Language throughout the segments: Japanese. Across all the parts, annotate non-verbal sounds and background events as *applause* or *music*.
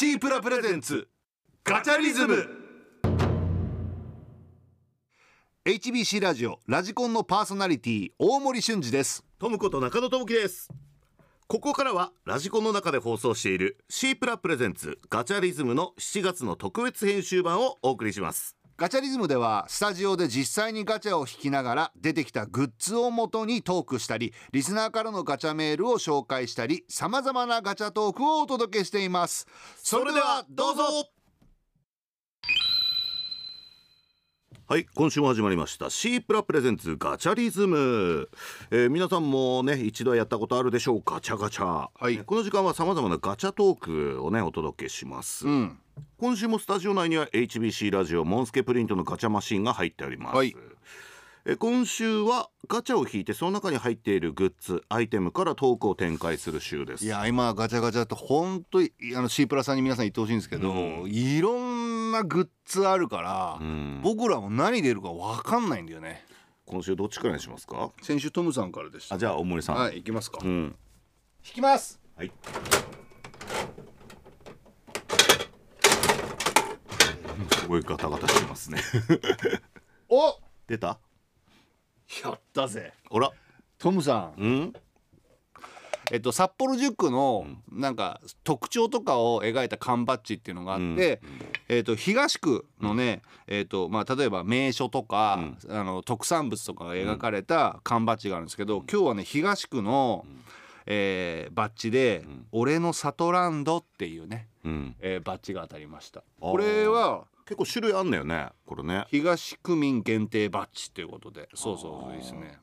シープラプレゼンツガチャリズム。HBC ラジオラジコンのパーソナリティ大森俊二です。トムこと中野智樹です。ここからはラジコンの中で放送しているシープラプレゼンツガチャリズムの7月の特別編集版をお送りしますガチャリズムではスタジオで実際にガチャを引きながら出てきたグッズをもとにトークしたりリスナーからのガチャメールを紹介したりさまざまなガチャトークをお届けしています。それではどうぞ。はい今週も始まりました。シープラプレゼンツガチャリズム、えー皆さんもね一度やったことあるでしょうガチャガチャ、はい。この時間はさまざまなガチャトークをねお届けします、うん今週もスタジオ内には HBC ラジオモンスケプリントのガチャマシンが入っております、はい。え今週はガチャを引いてその中に入っているグッズアイテムからトークを展開する週です。いや今ガチャガチャって本当にあのシープラさんに皆さん言ってほしいんですけど、うん。いろんなグッズあるから、うん。僕らも何出るか分かんないんだよね。今週どっちからにしますか？先週トムさんからでした。あじゃあ大森さん。はい行きますか、引うん。きます。はいごいガタガタしてますね。*laughs* お出た？やったぜ。ほら。トムさん。うん？えっと、札幌10区のなんか特徴とかを描いた缶バッジっていうのがあって、えっと、東区のね、えっとまあ、例えば名所とか、あの特産物とかが描かれた缶バッジがあるんですけど、今日はね東区の、えーバッジで「俺の里ランド」っていうね、うん。えーバッジが当たりました。これは結構種類あんだよねこれね。東区民限定バッジということで。そうそうそうですね。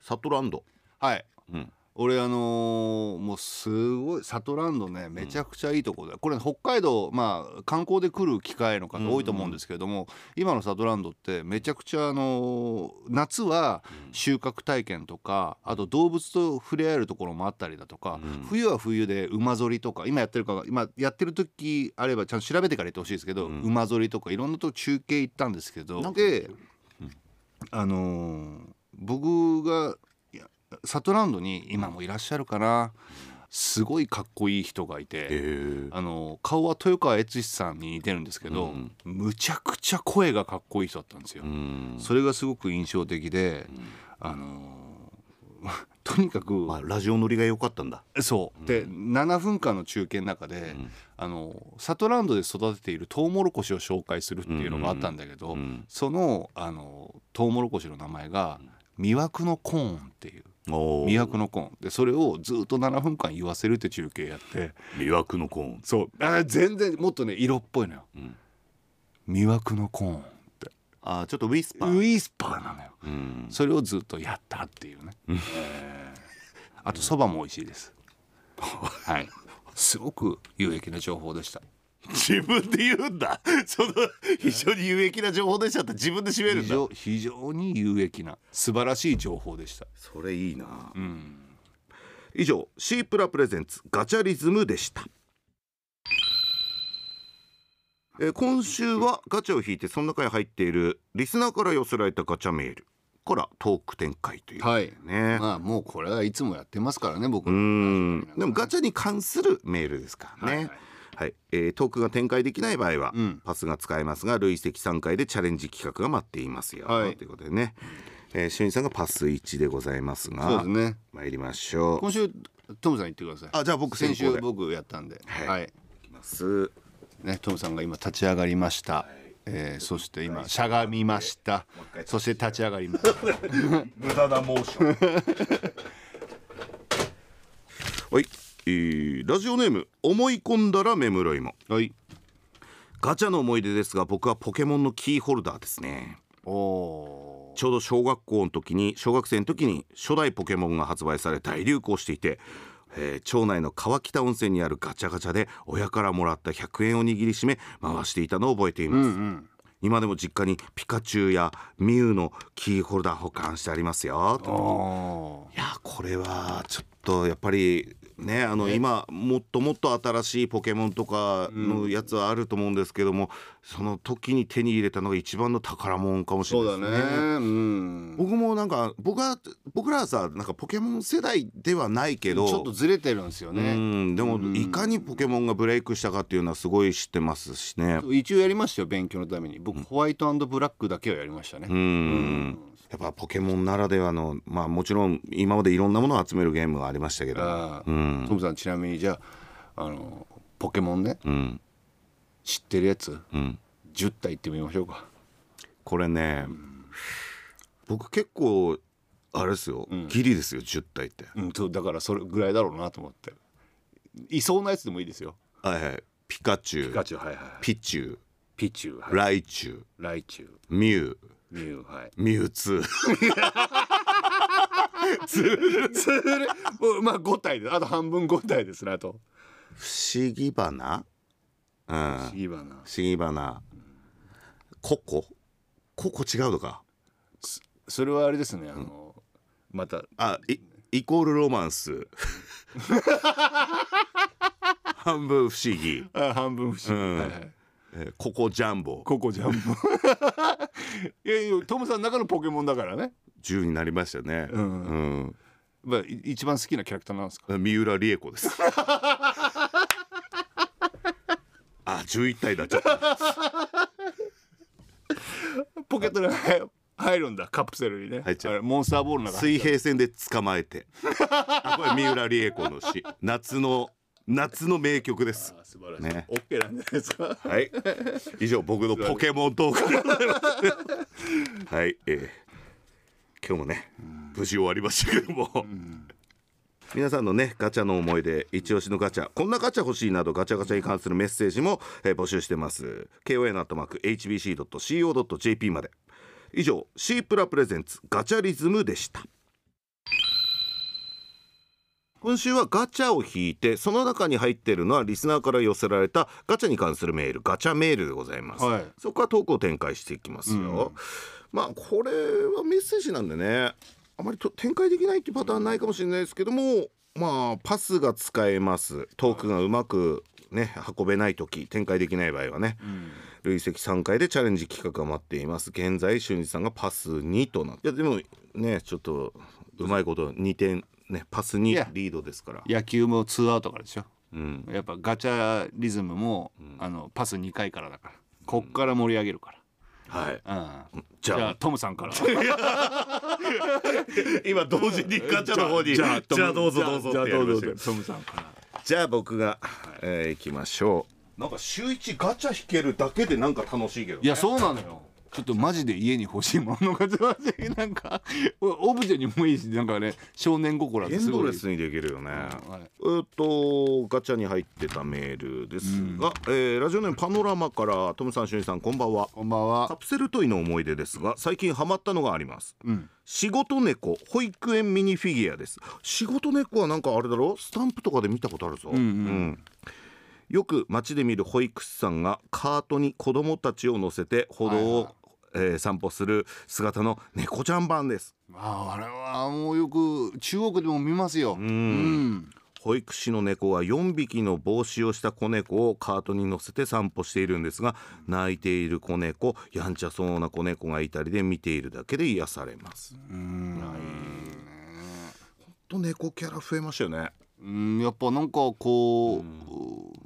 サトランド。はい。うん俺あのーもうすごい里ランドねめちゃくちゃいいところだ、これ北海道まあ観光で来る機会の方多いと思うんですけれども、今の里ランドってめちゃくちゃあのー夏は収穫体験とかあと動物と触れ合えるところもあったりだとか、冬は冬で馬ぞりとか今やってるか今やってる時あればちゃんと調べてから言ってほしいですけど、馬ぞりとかいろんなとこ中継行ったんですけどであのー僕がいや里ランドに今もいらっしゃるかなすごいかっこいい人がいて、あの顔は豊川悦司さんに似てるんですけど、うん。むちゃくちゃ声がかっこいい人だったんですよ。うん。それがすごく印象的で、あのー *laughs* とにかく、まあラジオ乗りが良かったんだ。そう。で7分間の中継の中で、あの里ランドで育てているトウモロコシを紹介するっていうのがあったんだけど、ん。そのあのトウモロコシの名前が魅惑のコーンっていう。お魅惑のコーンでそれをずっと7分間言わせるって中継やって魅惑のコーンそう。あ全然もっとね色っぽいのよ、ん魅惑のコーンって。あちょっとウィスパー。ウィスパーなのよ、うん。それをずっとやったっていうね、えー。あとそばも美味しいです。はい。すごく有益な情報でした自分で言うんだ。*laughs* その非常に有益な情報でしたって自分で締めるんだ。非常非常に有益な素晴らしい情報でした。それいいな。うん。以上シープラプレゼンツガチャリズムでした。えー今週はガチャを引いてその中に入っているリスナーから寄せられたガチャメール。からトーク展開ということはい。まあもうこれはいつもやってますからね僕うーん。でもガチャに関するメールですからね。ははいい、はい。えートークが展開できない場合は、うん。パスが使えますが累積3回でチャレンジ企画が待っていますよ、はい。ということでね、えー、さんがパス1でございますがそうですね。参りましょう。今週トムさん言ってください。あじゃあ僕先週僕やったんで。はい。はい、いきます。ねトムさんが今立ち上がりました、えーそして今しゃがみました。そして立ち上がりました。無駄なモーション。*laughs* はい、えーラジオネーム思い込んだらメムロイモはい。ガチャの思い出ですが僕はポケモンのキーホルダーですね。おおちょうど小学校の時に小学生の時に初代ポケモンが発売され大流行していて、えー町内の川北温泉にあるガチャガチャで親からもらった100円を握りしめ回していたのを覚えています、今でも実家にピカチュウやミュウのキーホルダー保管してありますよいやこれはちょっとやっぱりねあの、今もっともっと新しいポケモンとかのやつはあると思うんですけども、その時に手に入れたのが一番の宝物かもしれないですね。ね。うん。僕もなんか僕は僕らはさなんかポケモン世代ではないけどちょっとずれてるんですようねんでもうん。いかにポケモンがブレイクしたかっていうのはすごい知ってますしね。一応やりましたよ勉強のために。僕ホワイトブラックだけはやりましたね。うんやっぱポケモンならではのまあもちろん今までいろんなものを集めるゲームがありましたけど。うん。トムさんちなみにじゃああのポケモンね。うん。知ってるやつ？うん。10体言ってみましょうか。これね僕結構あれですよ。ギリですよ10体って。うんそうだからそれぐらいだろうなと思って。いそうなやつでもいいですよ。はいはい。ピカチュウ。ピカチュウはいはいピチュウ。ピチュウはい。ライチュウ。ライチュウ。ミュウミュウはい。ミュウツー。*laughs* それもうまあ5体であと半分5体ですねあと。不思議花。うん。いいわな不思議花。ココ？ココ違うのか。それはあれですねあのまた。あイイコールロマンス。*laughs* 半分不思議、あ半分不思議、うん。はいはいえーココジャンボ。ココジャンボ。*laughs* いやいやトムさんの中のポケモンだからね、10になりましたね。うん。うん。まあ、い一番好きなキャラクターなんですか？三浦理恵子です。*laughs* あ11体だっちゃったポケットに入入るんだカプセルにね。入っちゃう。モンスターボールの中水平線で捕まえてあこれ三浦理恵子の詩夏の夏の名曲です。あ素晴らしい、ね。オッケーなんじゃないですか？はい。以上僕のポケモントーク。はい、えー。今日もね無事終わりましたけども、皆さんのねガチャの思い出一押しのガチャこんなガチャ欲しいなどガチャガチャに関するメッセージも、えー募集してます。kon.hbc.co.jp まで。以上シープラプレゼンツガチャリズムでした今週はガチャを引いてその中に入っているのはリスナーから寄せられたガチャに関するメールガチャメールでございます、はい。そこからトークを展開していきますよ、まあこれはメッセージなんでねあまりと展開できないっていうパターンないかもしれないですけどもまあパスが使えます。トークがうまくね運べない時展開できない場合はね、累積3回でチャレンジ企画が待っています。現在俊二さんがパス2となって。いやでもねちょっとうまいこと2点ねパス2いや。リードですから。野球もツーアウトからでしょ。うん。やっぱガチャリズムも、あのパス2回からだから。こっから盛り上げるかはい。ら、うん、じゃあ。じゃあトムさんから。*laughs* 今同時にガチャの方に。じゃあどうぞどうぞじゃあってやりましたよトムさんから。じゃあ僕が、えー、行きましょう。なんか週一ガチャ引けるだけでなんか楽しいけど、ね、いやそうなのよちょっとマジで家に欲しいものがなんかオブジェにもいいしなんかね少年心エンドレスにできるよね、はいえーっとガチャに入ってたメールですが、えーラジオネームパノラマからトムさん、シュンさんこんばんは。こんばんカはプセルトイの思い出ですが最近ハマったのがあります。うん。仕事猫保育園ミニフィギュアです。仕事猫はなんかあれだろ？スタンプとかで見たことあるぞ、ん。うん。よく街で見る保育士さんがカートに子供たちを乗せて歩道を、えー散歩する姿の猫ちゃん版です。ああれはもうよく中国でも見ますよ。うん。保育士の猫は4匹の帽子をした子猫をカートに乗せて散歩しているんですが泣いている子猫やんちゃそうな子猫がいたりで見ているだけで癒されます。うん。と猫キャラ増えましたよね。うんやっぱなんかこう、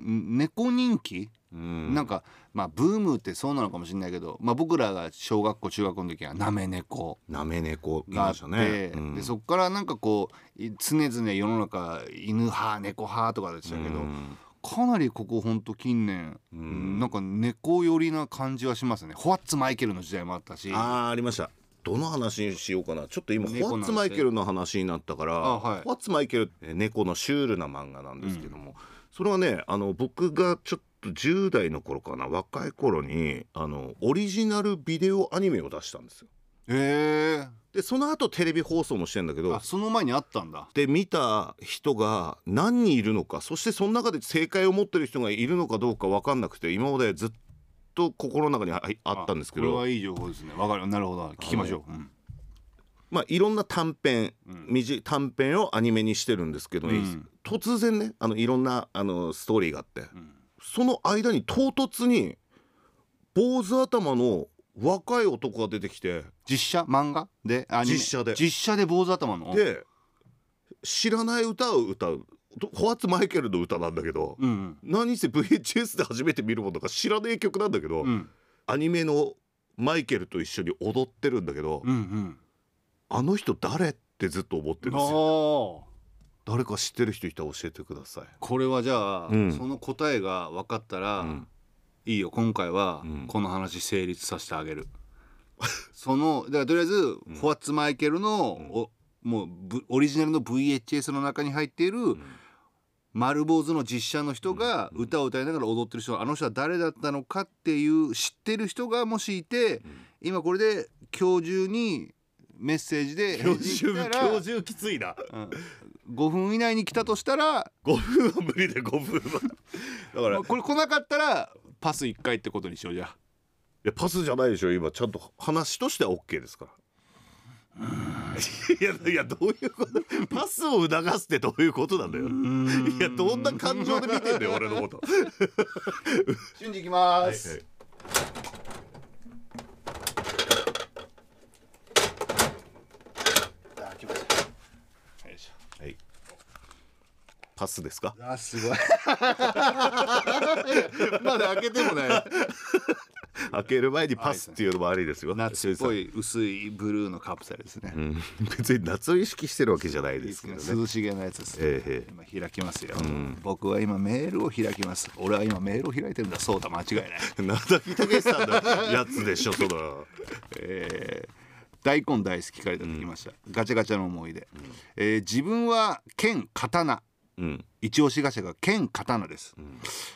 猫人気、うん。なんかまあブームってそうなのかもしれないけど、まあ、僕らが小学校中学校の時はなめ猫なめ猫いましがあったて、ね、うん。でそこからなんかこうい常々世の中犬派猫派とかでしたけど、うん。かなりここほんと近年、ん。なんか猫寄りな感じはしますね。ホワッツマイケルの時代もあったし。あーありました。どの話にしようかな。ちょっと今ホワッツマイケルの話になったから、あはい。ホワッツマイケルって猫のシュールな漫画なんですけども、それはねあの僕がちょっと10代の頃かな若い頃にあのオリジナルビデオアニメを出したんですよ。へえ。でその後テレビ放送もしてんだけどあその前にあったんだ。で見た人が何人いるのかそしてその中で正解を持ってる人がいるのかどうか分かんなくて今までずっと心の中にああったんですけど。これはいい情報ですね。わかる。なるほど。聞きましょう、うん。まあ、いろんな短編、うん。短短編をアニメにしてるんですけど、うん。突然ねあのいろんなあのストーリーがあって。うんその間に唐突に坊主頭の若い男が出てきて実写？漫画？で？アニメ？実写で。実写で坊主頭の？で知らない歌を歌う。ホワッツマイケルの歌なんだけどうん何せ VHS で初めて見るもんだから知らねえ曲なんだけど、うん。うんアニメのマイケルと一緒に踊ってるんだけど、うんうん。あの人誰ってずっと思ってるんですよ誰か知ってる人いたら教えてください、これはじゃあ、うん。その答えが分かったら、うん。いいよ。今回はうん。この話成立させてあげる、*laughs* そのだからとりあえず、ホワッツマイケルの、おもうブオリジナルの VHS の中に入っている、丸坊主の実写の人が歌を歌いながら踊ってる人あの人は誰だったのかっていう知ってる人がもしいて、今これで今日中にメッセージで今返事日中来たら今日中きついな。うん5分以内に来たとしたら5分は無理で5分は。だからいこれ来なかったらパス1回ってことにしようじゃあ。やパスじゃないでしょ今。ちゃんと話としては OK ですから。*laughs* いやいやどういうこと？パスを促すってどういうことなんだよ。いやどんな感情で見てんだよ俺のこと。*laughs* 瞬時いきまはいす、あ来ましたよいしはいパスですか？ょあすごい。*laughs* まだ開けてもない。開ける前にパスっていうのもありですよ。夏っぽい薄いブルーのカプセルですね、うん。別に夏を意識してるわけじゃないですけどね。涼しげなやつです、えええ。今開きますよ、僕は今メールを開きます。俺は今メールを開いてるんだ。そうだ間違いない。え中木武さんのやつでしょその。えー大根大好きからいただきました、ガチャガチャの思い出、えー自分は剣刀うん。一押しガチャが剣刀です、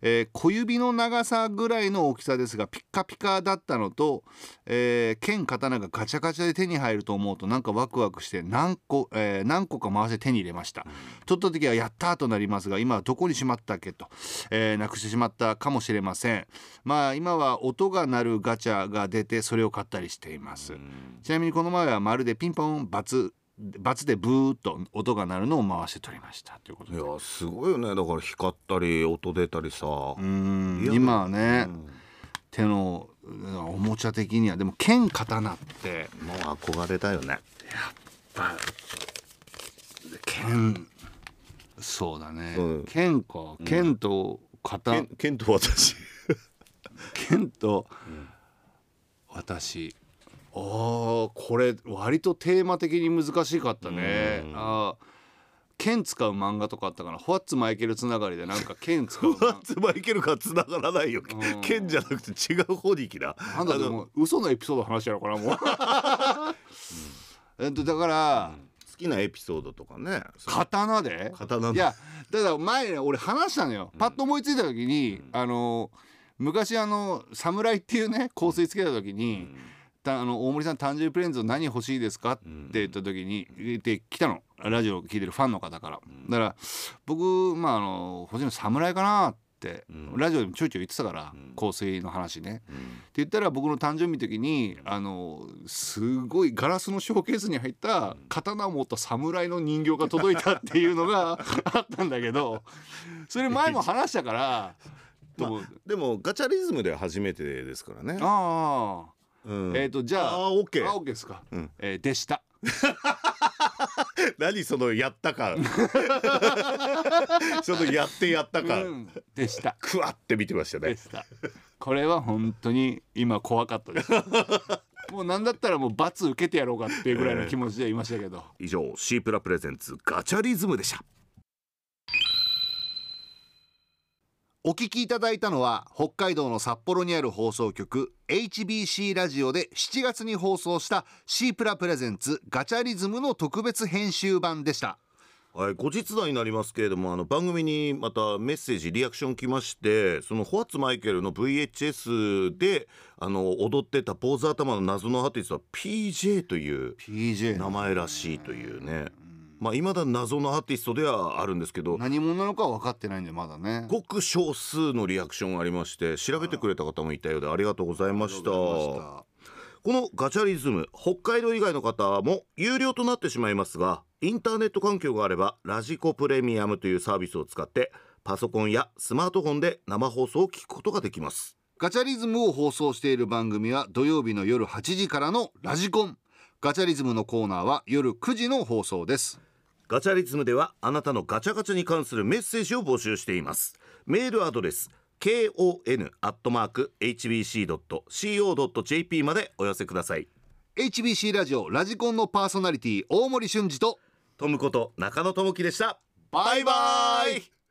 えー小指の長さぐらいの大きさですがピッカピカだったのと、えー剣刀がガチャガチャで手に入ると思うとなんかワクワクして何個,、えー何個か回して手に入れました、取った時はやったーとなりますが今はどこにしまったっけと、えーなくしてしまったかもしれません。まあ今は音が鳴るガチャが出てそれを買ったりしています、ちなみにこの前はまるでピンポンバツバツでブーっと音が鳴るのを回して取りましたということで。いやすごいよね。だから光ったり音出たりさ。うーん今はね、うん。手のうんおもちゃ的にはでも剣刀って。もう憧れだよね。ば剣。そうだね、うん。剣か。剣と刀、ケンケンと私。剣と私あーこれ割とテーマ的に難しかったね。うん。あー剣使う漫画とかあったかな？ホワッツマイケルつながりでなんか剣使う漫画。つまいけるか繋がらないよ。うん。ケンじゃなくて違う方に行きな。なんだでも嘘のエピソード話しちゃうのかなもう。えっとだから好きなエピソードとかね。刀で？刀の。いやだから前ね俺話したのよ。パッと思いついた時に、あの昔あの「侍」っていうね香水つけた時に「たあの大森さん誕生日プレゼント何欲しいですか?」って言った時に言って来たの。ラジオ聞いてるファンの方から、だから僕まああの欲しいの侍かなって、ん。ラジオでもちょいちょい言ってたから、香水の話ね、って言ったら僕の誕生日の時にあのすごいガラスのショーケースに入った刀を持った侍の人形が届いたっていうのが *laughs* あったんだけどそれ前も話したから、と思うでもガチャリズムでは初めてですからね。あうん。あえっ、とじゃああーオッケーあオッケーですか、うん。えーでした。*laughs* 何そのやったか。*laughs* そのやってやったか、うん。でした。*laughs* クワって見てましたね。でした。これは本当に今怖かったです。もうなんだったらもう罰受けてやろうかっていうぐらいの気持ちでいましたけど、以上シープラプレゼンツガチャリズムでしたお聞きいただいたのは北海道の札幌にある放送局 HBC ラジオで7月に放送したシープラプレゼンツガチャリズムの特別編集版でした。はい、後日談になりますけれどもあの番組にまたメッセージリアクション来ましてそのホワッツマイケルの VHS であの踊ってた坊主頭の謎のアーティストは PJ という PJ 名前らしいというねまあ未だ謎のアーティストではあるんですけど何者なのかは分かってないんでまだね。ごく少数のリアクションがありまして調べてくれた方もいたようでありがとうございました。このガチャリズム北海道以外の方も有料となってしまいますがインターネット環境があればラジコプレミアムというサービスを使ってパソコンやスマートフォンで生放送を聞くことができます。ガチャリズムを放送している番組は土曜日の夜8時からのラジコン。ガチャリズムのコーナーは夜9時の放送ですガチャリズムではあなたのガチャガチャに関するメッセージを募集しています。メールアドレス kon.hbc.co.jp までお寄せください。HBC ラジオラジコンのパーソナリティ大森俊二とトムこと中野智樹でした。バイバイ